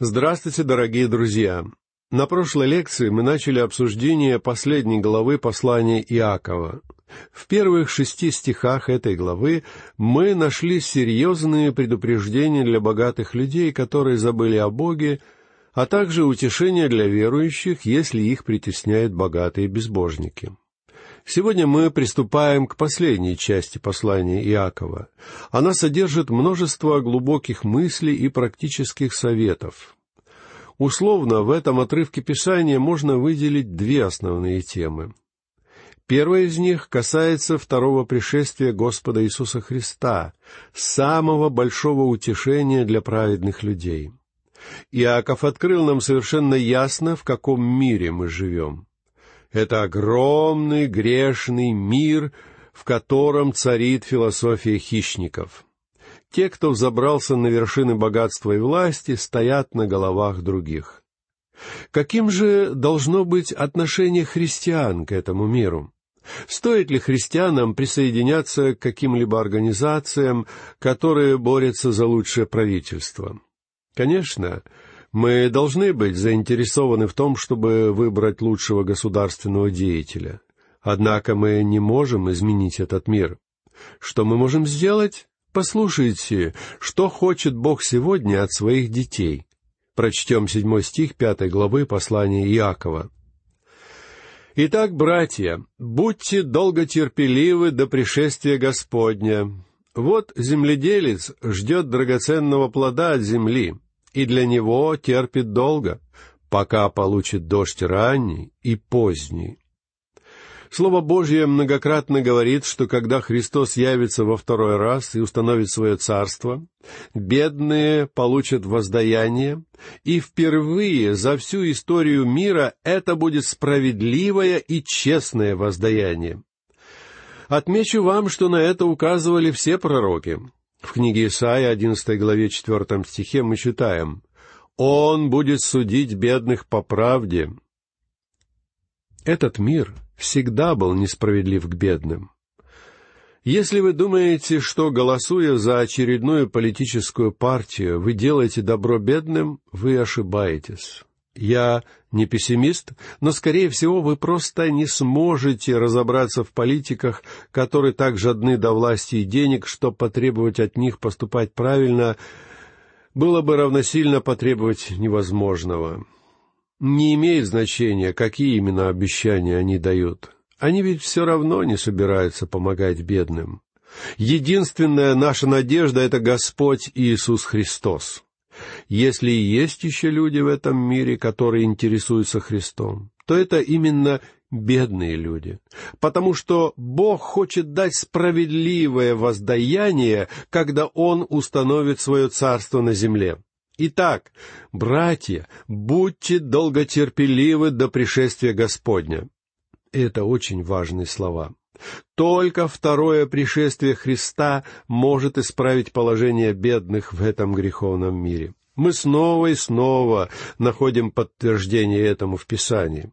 Здравствуйте, дорогие друзья! На прошлой лекции мы начали обсуждение последней главы послания Иакова. В первых шести стихах этой главы мы нашли серьезные предупреждения для богатых людей, которые забыли о Боге, а также утешение для верующих, если их притесняют богатые безбожники. Сегодня мы приступаем к последней части послания Иакова. Она содержит множество глубоких мыслей и практических советов. Условно в этом отрывке Писания можно выделить две основные темы. Первая из них касается второго пришествия Господа Иисуса Христа, самого большого утешения для праведных людей. Иаков открыл нам совершенно ясно, в каком мире мы живем. Это огромный грешный мир, в котором царит философия хищников. Те, кто взобрался на вершины богатства и власти, стоят на головах других. Каким же должно быть отношение христиан к этому миру? Стоит ли христианам присоединяться к каким-либо организациям, которые борются за лучшее правительство? Конечно, мы должны быть заинтересованы в том, чтобы выбрать лучшего государственного деятеля. Однако мы не можем изменить этот мир. Что мы можем сделать? Послушайте, что хочет Бог сегодня от своих детей. Прочтем седьмой стих пятой главы послания Иакова. Итак, братья, будьте долготерпеливы до пришествия Господня. Вот земледелец ждет драгоценного плода от земли, и для него терпит долго, пока получит дождь ранний и поздний. Слово Божье многократно говорит, что когда Христос явится во второй раз и установит свое царство, бедные получат воздаяние, и впервые за всю историю мира это будет справедливое и честное воздаяние. Отмечу вам, что на это указывали все пророки. В книге Исаия, 11 главе 4 стихе мы читаем «Он будет судить бедных по правде». Этот мир всегда был несправедлив к бедным. Если вы думаете, что, голосуя за очередную политическую партию, вы делаете добро бедным, вы ошибаетесь. Я не пессимист, но, скорее всего, вы просто не сможете разобраться в политиках, которые так жадны до власти и денег, что потребовать от них поступать правильно было бы равносильно потребовать невозможного. Не имеет значения, какие именно обещания они дают. Они ведь все равно не собираются помогать бедным. Единственная наша надежда — это Господь Иисус Христос. Если есть еще люди в этом мире, которые интересуются Христом, то это именно бедные люди, потому что Бог хочет дать справедливое воздаяние, когда Он установит свое царство на земле. Итак, братья, будьте долготерпеливы до пришествия Господня. Это очень важные слова. Только второе пришествие Христа может исправить положение бедных в этом греховном мире. Мы снова и снова находим подтверждение этому в Писании.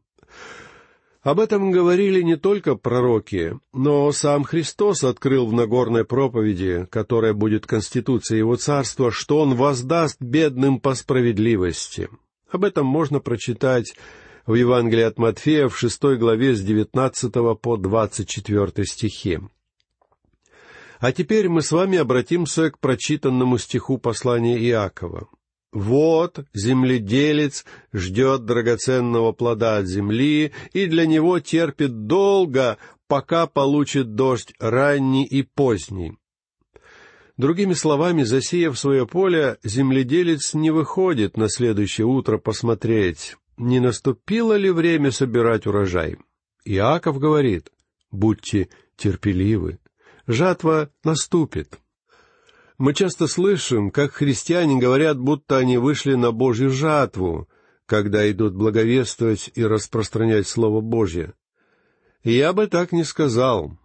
Об этом говорили не только пророки, но сам Христос открыл в Нагорной проповеди, которая будет конституцией Его Царства, что Он воздаст бедным по справедливости. Об этом можно прочитать в Евангелии от Матфея в шестой главе с девятнадцатого по двадцать четвертый стихи. А теперь мы с вами обратимся к прочитанному стиху послания Иакова. Вот земледелец ждет драгоценного плода от земли и для него терпит долго, пока получит дождь ранний и поздний. Другими словами, засеяв свое поле, земледелец не выходит на следующее утро посмотреть, не наступило ли время собирать урожай. Иаков говорит, будьте терпеливы, жатва наступит. Мы часто слышим, как христиане говорят, будто они вышли на Божью жатву, когда идут благовествовать и распространять Слово Божье. Я бы так не сказал.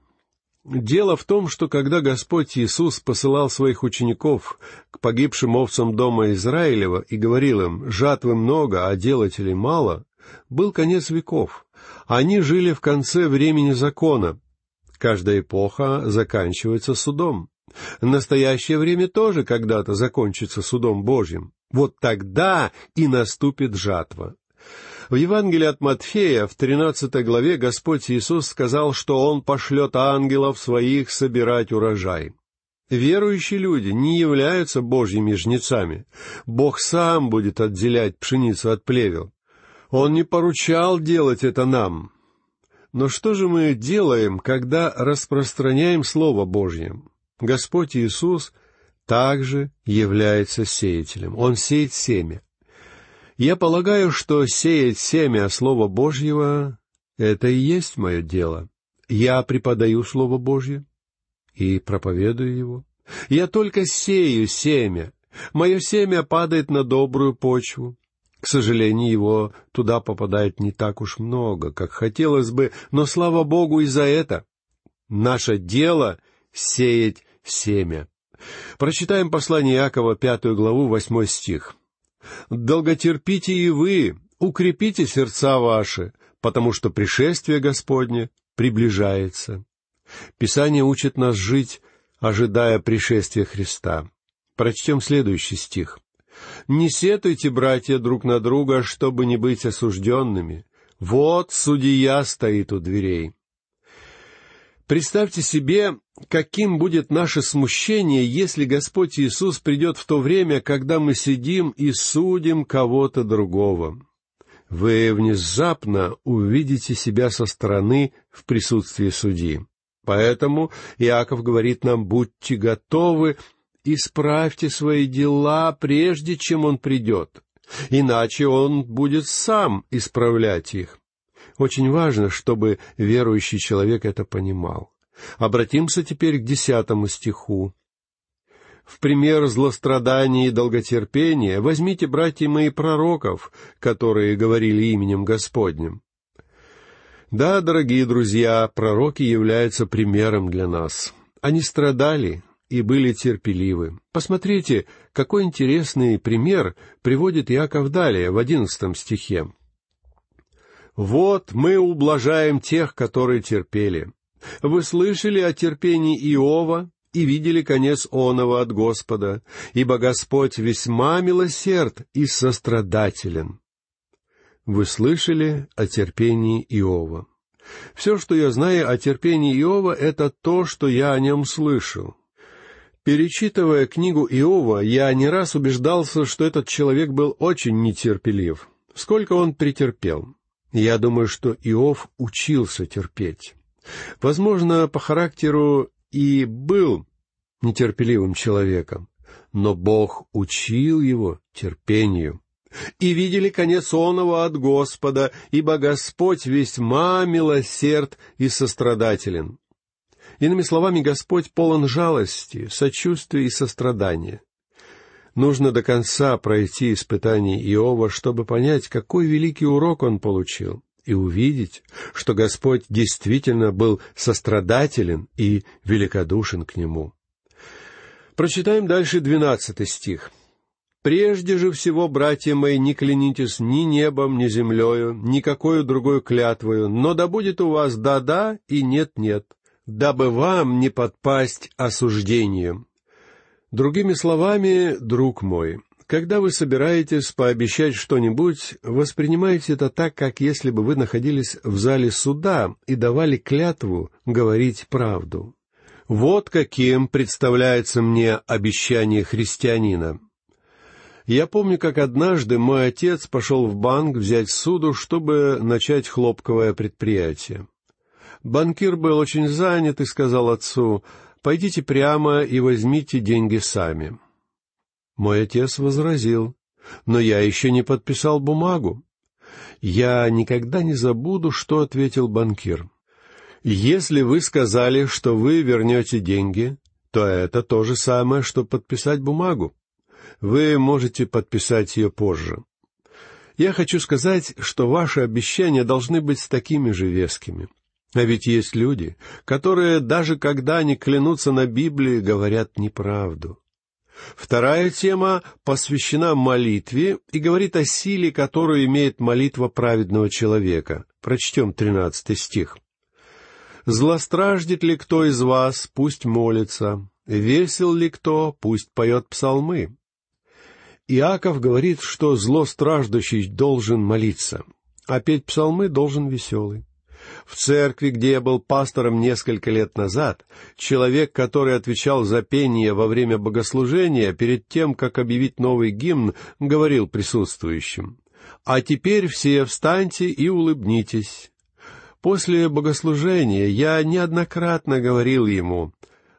Дело в том, что когда Господь Иисус посылал своих учеников к погибшим овцам дома Израилева и говорил им «жатвы много, а делателей мало», был конец веков. Они жили в конце времени закона. Каждая эпоха заканчивается судом. Настоящее время тоже когда-то закончится судом Божьим. Вот тогда и наступит жатва. В Евангелии от Матфея в 13 главе Господь Иисус сказал, что Он пошлет ангелов своих собирать урожай. Верующие люди не являются Божьими жнецами. Бог сам будет отделять пшеницу от плевел. Он не поручал делать это нам. Но что же мы делаем, когда распространяем Слово Божье? Господь Иисус также является сеятелем. Он сеет семя. Я полагаю, что сеять семя Слова Божьего — это и есть мое дело. Я преподаю Слово Божье и проповедую его. Я только сею семя. Мое семя падает на добрую почву. К сожалению, его туда попадает не так уж много, как хотелось бы, но слава Богу и за это. Наше дело — сеять семя. Прочитаем послание Иакова, пятую главу, восьмой стих. «Долготерпите и вы, укрепите сердца ваши, потому что пришествие Господне приближается». Писание учит нас жить, ожидая пришествия Христа. Прочтем следующий стих. «Не сетуйте, братья, друг на друга, чтобы не быть осужденными. Вот судья стоит у дверей». Представьте себе, каким будет наше смущение, если Господь Иисус придет в то время, когда мы сидим и судим кого-то другого. Вы внезапно увидите себя со стороны в присутствии судьи. Поэтому Иаков говорит нам, будьте готовы, исправьте свои дела, прежде чем он придет, иначе он будет сам исправлять их. Очень важно, чтобы верующий человек это понимал. Обратимся теперь к десятому стиху. В пример злострадания и долготерпения возьмите, братья мои, пророков, которые говорили именем Господним. Да, дорогие друзья, пророки являются примером для нас. Они страдали и были терпеливы. Посмотрите, какой интересный пример приводит Иаков далее, в одиннадцатом стихе. «Вот мы ублажаем тех, которые терпели. Вы слышали о терпении Иова и видели конец оного от Господа, ибо Господь весьма милосерд и сострадателен. Вы слышали о терпении Иова. Все, что я знаю о терпении Иова, это то, что я о нем слышал. Перечитывая книгу Иова, я не раз убеждался, что этот человек был очень нетерпелив. Сколько он претерпел. Я думаю, что Иов учился терпеть. Возможно, по характеру и был нетерпеливым человеком, но Бог учил его терпению и видели конец оного от Господа, ибо Господь весьма милосерд и сострадателен. Иными словами, Господь полон жалости, сочувствия и сострадания. Нужно до конца пройти испытание Иова, чтобы понять, какой великий урок он получил, и увидеть, что Господь действительно был сострадателен и великодушен к нему. Прочитаем дальше двенадцатый стих. Прежде же всего, братья мои, не клянитесь ни небом, ни землею, никакой другой клятвою, но да будет у вас да-да и нет-нет, дабы вам не подпасть осуждением. Другими словами, друг мой, когда вы собираетесь пообещать что-нибудь, воспринимайте это так, как если бы вы находились в зале суда и давали клятву говорить правду. Вот каким представляется мне обещание христианина. Я помню, как однажды мой отец пошел в банк взять суду, чтобы начать хлопковое предприятие. Банкир был очень занят и сказал отцу, «Пойдите прямо и возьмите деньги сами». Мой отец возразил, «Но я еще не подписал бумагу». Я никогда не забуду, что ответил банкир. «Если вы сказали, что вы вернете деньги, то это то же самое, что подписать бумагу вы можете подписать ее позже. Я хочу сказать, что ваши обещания должны быть такими же вескими. А ведь есть люди, которые, даже когда они клянутся на Библии, говорят неправду. Вторая тема посвящена молитве и говорит о силе, которую имеет молитва праведного человека. Прочтем тринадцатый стих. «Злостраждет ли кто из вас, пусть молится, Весел ли кто, пусть поет псалмы. Иаков говорит, что зло страждущий должен молиться, а петь псалмы должен веселый. В церкви, где я был пастором несколько лет назад, человек, который отвечал за пение во время богослужения, перед тем, как объявить новый гимн, говорил присутствующим, «А теперь все встаньте и улыбнитесь». После богослужения я неоднократно говорил ему,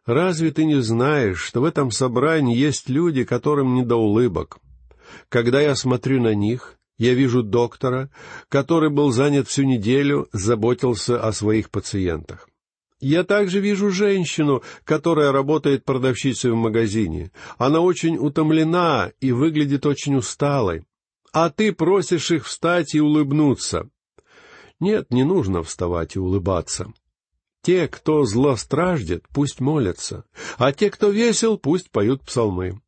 «Разве ты не знаешь, что в этом собрании есть люди, которым не до улыбок? Когда я смотрю на них, я вижу доктора, который был занят всю неделю, заботился о своих пациентах. Я также вижу женщину, которая работает продавщицей в магазине. Она очень утомлена и выглядит очень усталой. А ты просишь их встать и улыбнуться. Нет, не нужно вставать и улыбаться. Те, кто зло страждет, пусть молятся, а те, кто весел, пусть поют псалмы.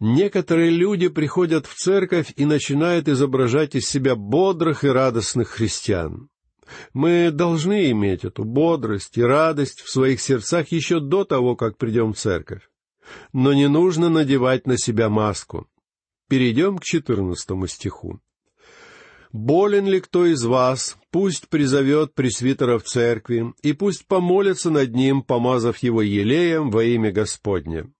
Некоторые люди приходят в церковь и начинают изображать из себя бодрых и радостных христиан. Мы должны иметь эту бодрость и радость в своих сердцах еще до того, как придем в церковь. Но не нужно надевать на себя маску. Перейдем к четырнадцатому стиху. «Болен ли кто из вас, пусть призовет пресвитера в церкви, и пусть помолится над ним, помазав его елеем во имя Господне.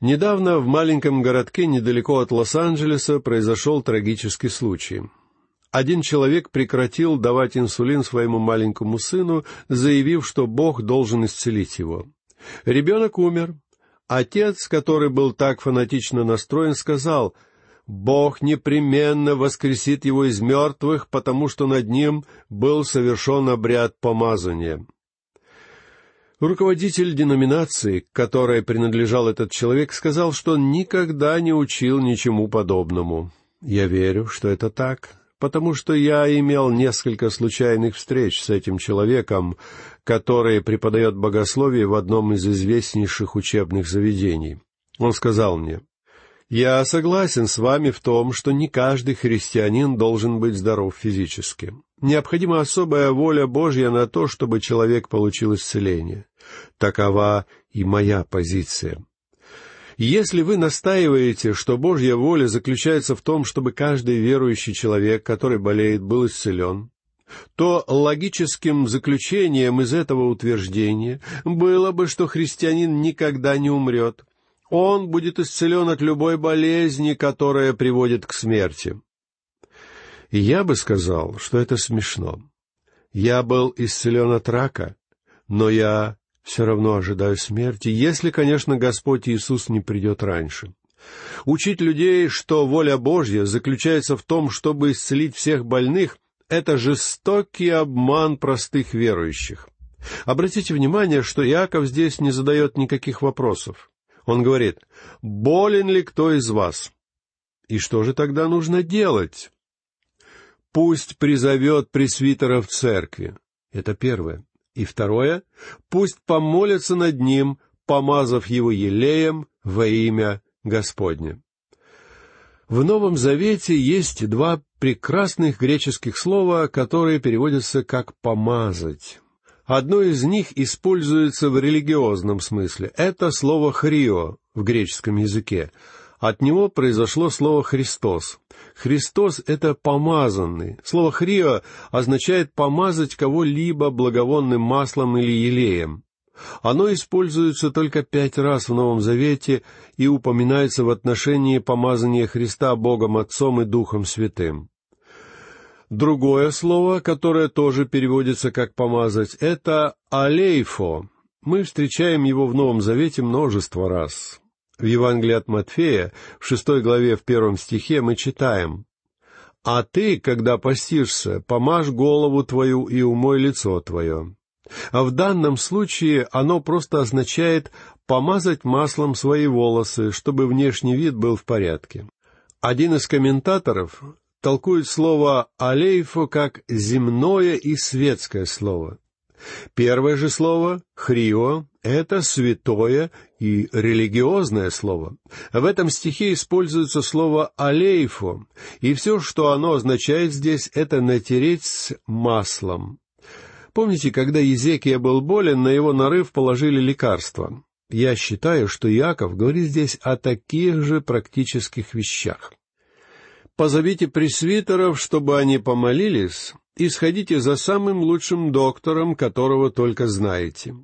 Недавно в маленьком городке недалеко от Лос-Анджелеса произошел трагический случай. Один человек прекратил давать инсулин своему маленькому сыну, заявив, что Бог должен исцелить его. Ребенок умер. Отец, который был так фанатично настроен, сказал, «Бог непременно воскресит его из мертвых, потому что над ним был совершен обряд помазания». Руководитель деноминации, к которой принадлежал этот человек, сказал, что он никогда не учил ничему подобному. Я верю, что это так, потому что я имел несколько случайных встреч с этим человеком, который преподает богословие в одном из известнейших учебных заведений. Он сказал мне, «Я согласен с вами в том, что не каждый христианин должен быть здоров физически. Необходима особая воля Божья на то, чтобы человек получил исцеление. Такова и моя позиция. Если вы настаиваете, что Божья воля заключается в том, чтобы каждый верующий человек, который болеет, был исцелен, то логическим заключением из этого утверждения было бы, что христианин никогда не умрет. Он будет исцелен от любой болезни, которая приводит к смерти. Я бы сказал, что это смешно. Я был исцелен от рака, но я все равно ожидаю смерти, если, конечно, Господь Иисус не придет раньше. Учить людей, что воля Божья заключается в том, чтобы исцелить всех больных, это жестокий обман простых верующих. Обратите внимание, что Иаков здесь не задает никаких вопросов. Он говорит, «Болен ли кто из вас?» И что же тогда нужно делать? Пусть призовет пресвитера в церкви. Это первое. И второе, пусть помолятся над ним, помазав его елеем во имя Господне. В Новом Завете есть два прекрасных греческих слова, которые переводятся как «помазать». Одно из них используется в религиозном смысле. Это слово «хрио» в греческом языке, от него произошло слово «Христос». Христос — это помазанный. Слово «хрио» означает помазать кого-либо благовонным маслом или елеем. Оно используется только пять раз в Новом Завете и упоминается в отношении помазания Христа Богом Отцом и Духом Святым. Другое слово, которое тоже переводится как «помазать», это «алейфо». Мы встречаем его в Новом Завете множество раз. В Евангелии от Матфея, в шестой главе, в первом стихе, мы читаем «А ты, когда постишься, помажь голову твою и умой лицо твое». А в данном случае оно просто означает помазать маслом свои волосы, чтобы внешний вид был в порядке. Один из комментаторов толкует слово «алейфо» как земное и светское слово. Первое же слово «хрио» — это святое и религиозное слово. В этом стихе используется слово «алейфо», и все, что оно означает здесь, это «натереть с маслом». Помните, когда Езекия был болен, на его нарыв положили лекарство. Я считаю, что Иаков говорит здесь о таких же практических вещах. Позовите пресвитеров, чтобы они помолились, и сходите за самым лучшим доктором, которого только знаете.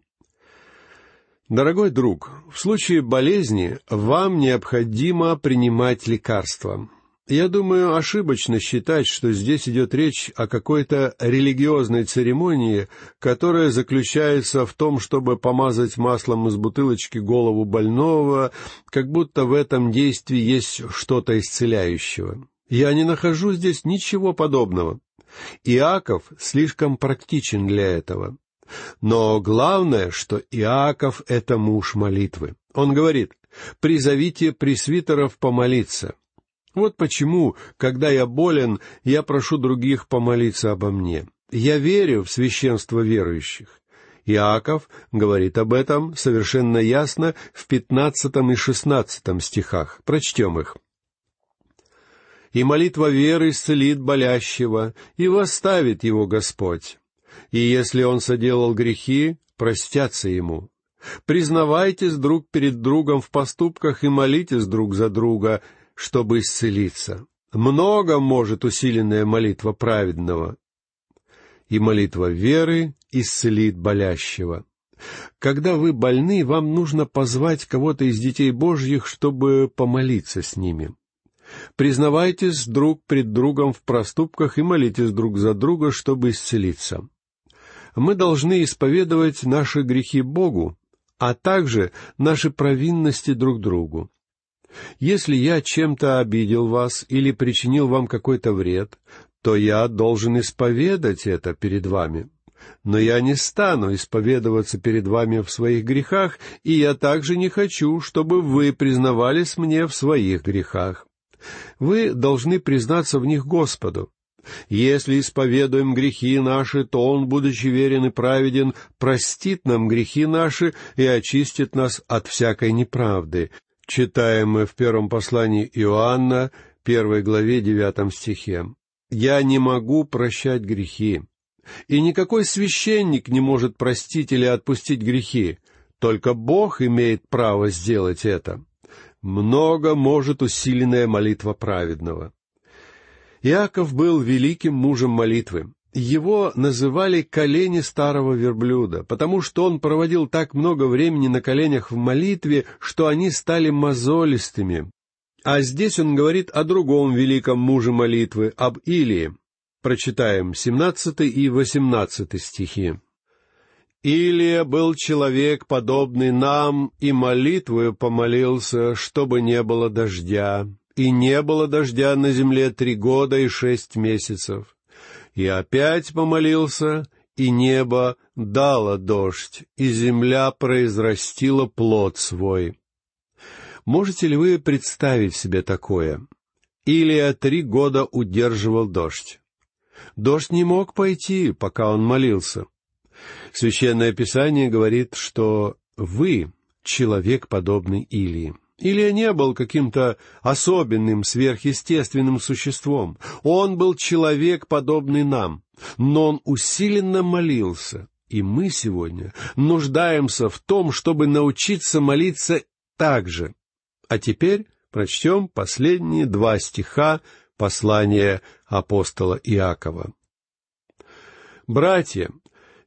Дорогой друг, в случае болезни вам необходимо принимать лекарства. Я думаю, ошибочно считать, что здесь идет речь о какой-то религиозной церемонии, которая заключается в том, чтобы помазать маслом из бутылочки голову больного, как будто в этом действии есть что-то исцеляющего. Я не нахожу здесь ничего подобного. Иаков слишком практичен для этого. Но главное, что Иаков — это муж молитвы. Он говорит, «Призовите пресвитеров помолиться». Вот почему, когда я болен, я прошу других помолиться обо мне. Я верю в священство верующих. Иаков говорит об этом совершенно ясно в пятнадцатом и шестнадцатом стихах. Прочтем их. «И молитва веры исцелит болящего, и восставит его Господь. И если он соделал грехи, простятся ему. Признавайтесь друг перед другом в поступках и молитесь друг за друга, чтобы исцелиться. Много может усиленная молитва праведного. И молитва веры исцелит болящего. Когда вы больны, вам нужно позвать кого-то из детей Божьих, чтобы помолиться с ними. Признавайтесь друг пред другом в проступках и молитесь друг за друга, чтобы исцелиться. Мы должны исповедовать наши грехи Богу, а также наши провинности друг другу. Если я чем-то обидел вас или причинил вам какой-то вред, то я должен исповедать это перед вами. Но я не стану исповедоваться перед вами в своих грехах, и я также не хочу, чтобы вы признавались мне в своих грехах. Вы должны признаться в них Господу. Если исповедуем грехи наши, то Он, будучи верен и праведен, простит нам грехи наши и очистит нас от всякой неправды читаем мы в первом послании Иоанна, первой главе, девятом стихе. «Я не могу прощать грехи, и никакой священник не может простить или отпустить грехи, только Бог имеет право сделать это. Много может усиленная молитва праведного». Иаков был великим мужем молитвы. Его называли колени старого верблюда, потому что он проводил так много времени на коленях в молитве, что они стали мозолистыми. А здесь он говорит о другом великом муже молитвы, об Илии. Прочитаем семнадцатый и восемнадцатый стихи. «Илия был человек, подобный нам, и молитвою помолился, чтобы не было дождя. И не было дождя на земле три года и шесть месяцев и опять помолился, и небо дало дождь, и земля произрастила плод свой. Можете ли вы представить себе такое? Илия три года удерживал дождь. Дождь не мог пойти, пока он молился. Священное Писание говорит, что вы — человек, подобный Илии. Илия не был каким-то особенным, сверхъестественным существом. Он был человек, подобный нам, но он усиленно молился. И мы сегодня нуждаемся в том, чтобы научиться молиться так же. А теперь прочтем последние два стиха послания апостола Иакова. «Братья,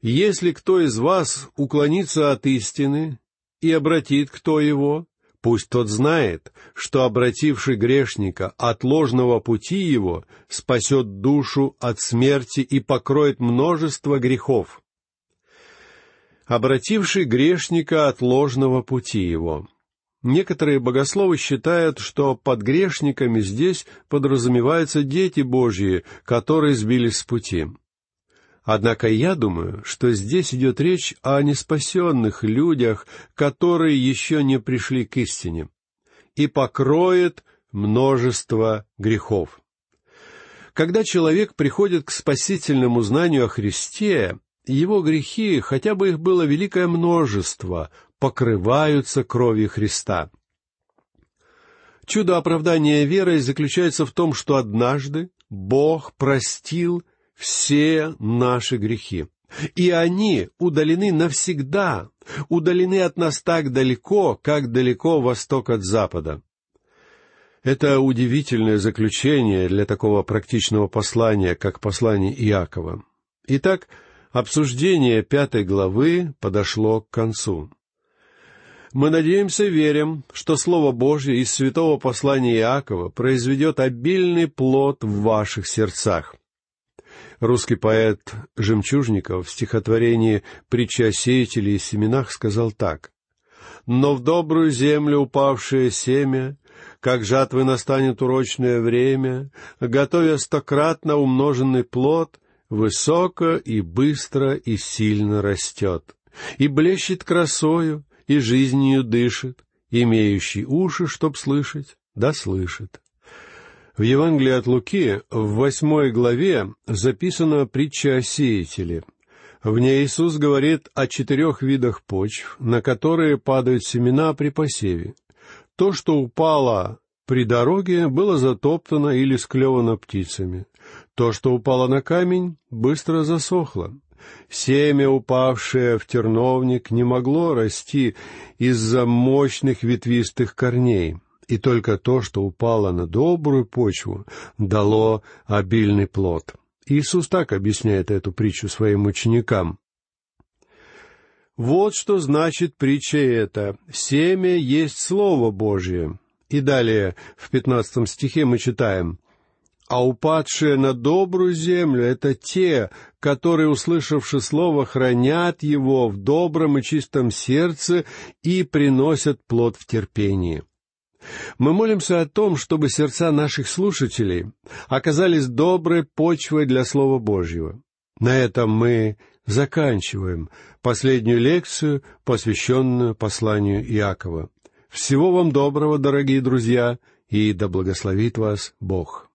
если кто из вас уклонится от истины и обратит кто его, Пусть тот знает, что обративший грешника от ложного пути его спасет душу от смерти и покроет множество грехов. Обративший грешника от ложного пути его. Некоторые богословы считают, что под грешниками здесь подразумеваются дети Божьи, которые сбились с пути. Однако я думаю, что здесь идет речь о неспасенных людях, которые еще не пришли к истине, и покроет множество грехов. Когда человек приходит к спасительному знанию о Христе, его грехи, хотя бы их было великое множество, покрываются кровью Христа. Чудо оправдания верой заключается в том, что однажды Бог простил все наши грехи. и они удалены навсегда, удалены от нас так далеко, как далеко восток от запада. Это удивительное заключение для такого практичного послания, как послание Иакова. Итак, обсуждение пятой главы подошло к концу. Мы надеемся и верим, что Слово Божье из святого послания Иакова произведет обильный плод в ваших сердцах. Русский поэт Жемчужников в стихотворении «Притча о сеятеле и семенах» сказал так. «Но в добрую землю упавшее семя, как жатвы настанет урочное время, готовя стократно умноженный плод, высоко и быстро и сильно растет, и блещет красою, и жизнью дышит, имеющий уши, чтоб слышать, да слышит. В Евангелии от Луки в восьмой главе записана притча о сеятеле. В ней Иисус говорит о четырех видах почв, на которые падают семена при посеве. То, что упало при дороге, было затоптано или склевано птицами. То, что упало на камень, быстро засохло. Семя, упавшее в терновник, не могло расти из-за мощных ветвистых корней, и только то, что упало на добрую почву, дало обильный плод. Иисус так объясняет эту притчу своим ученикам. Вот что значит притча эта. Семя есть Слово Божье. И далее, в пятнадцатом стихе мы читаем а упадшие на добрую землю — это те, которые, услышавши слово, хранят его в добром и чистом сердце и приносят плод в терпении. Мы молимся о том, чтобы сердца наших слушателей оказались доброй почвой для Слова Божьего. На этом мы заканчиваем последнюю лекцию, посвященную посланию Иакова. Всего вам доброго, дорогие друзья, и да благословит вас Бог.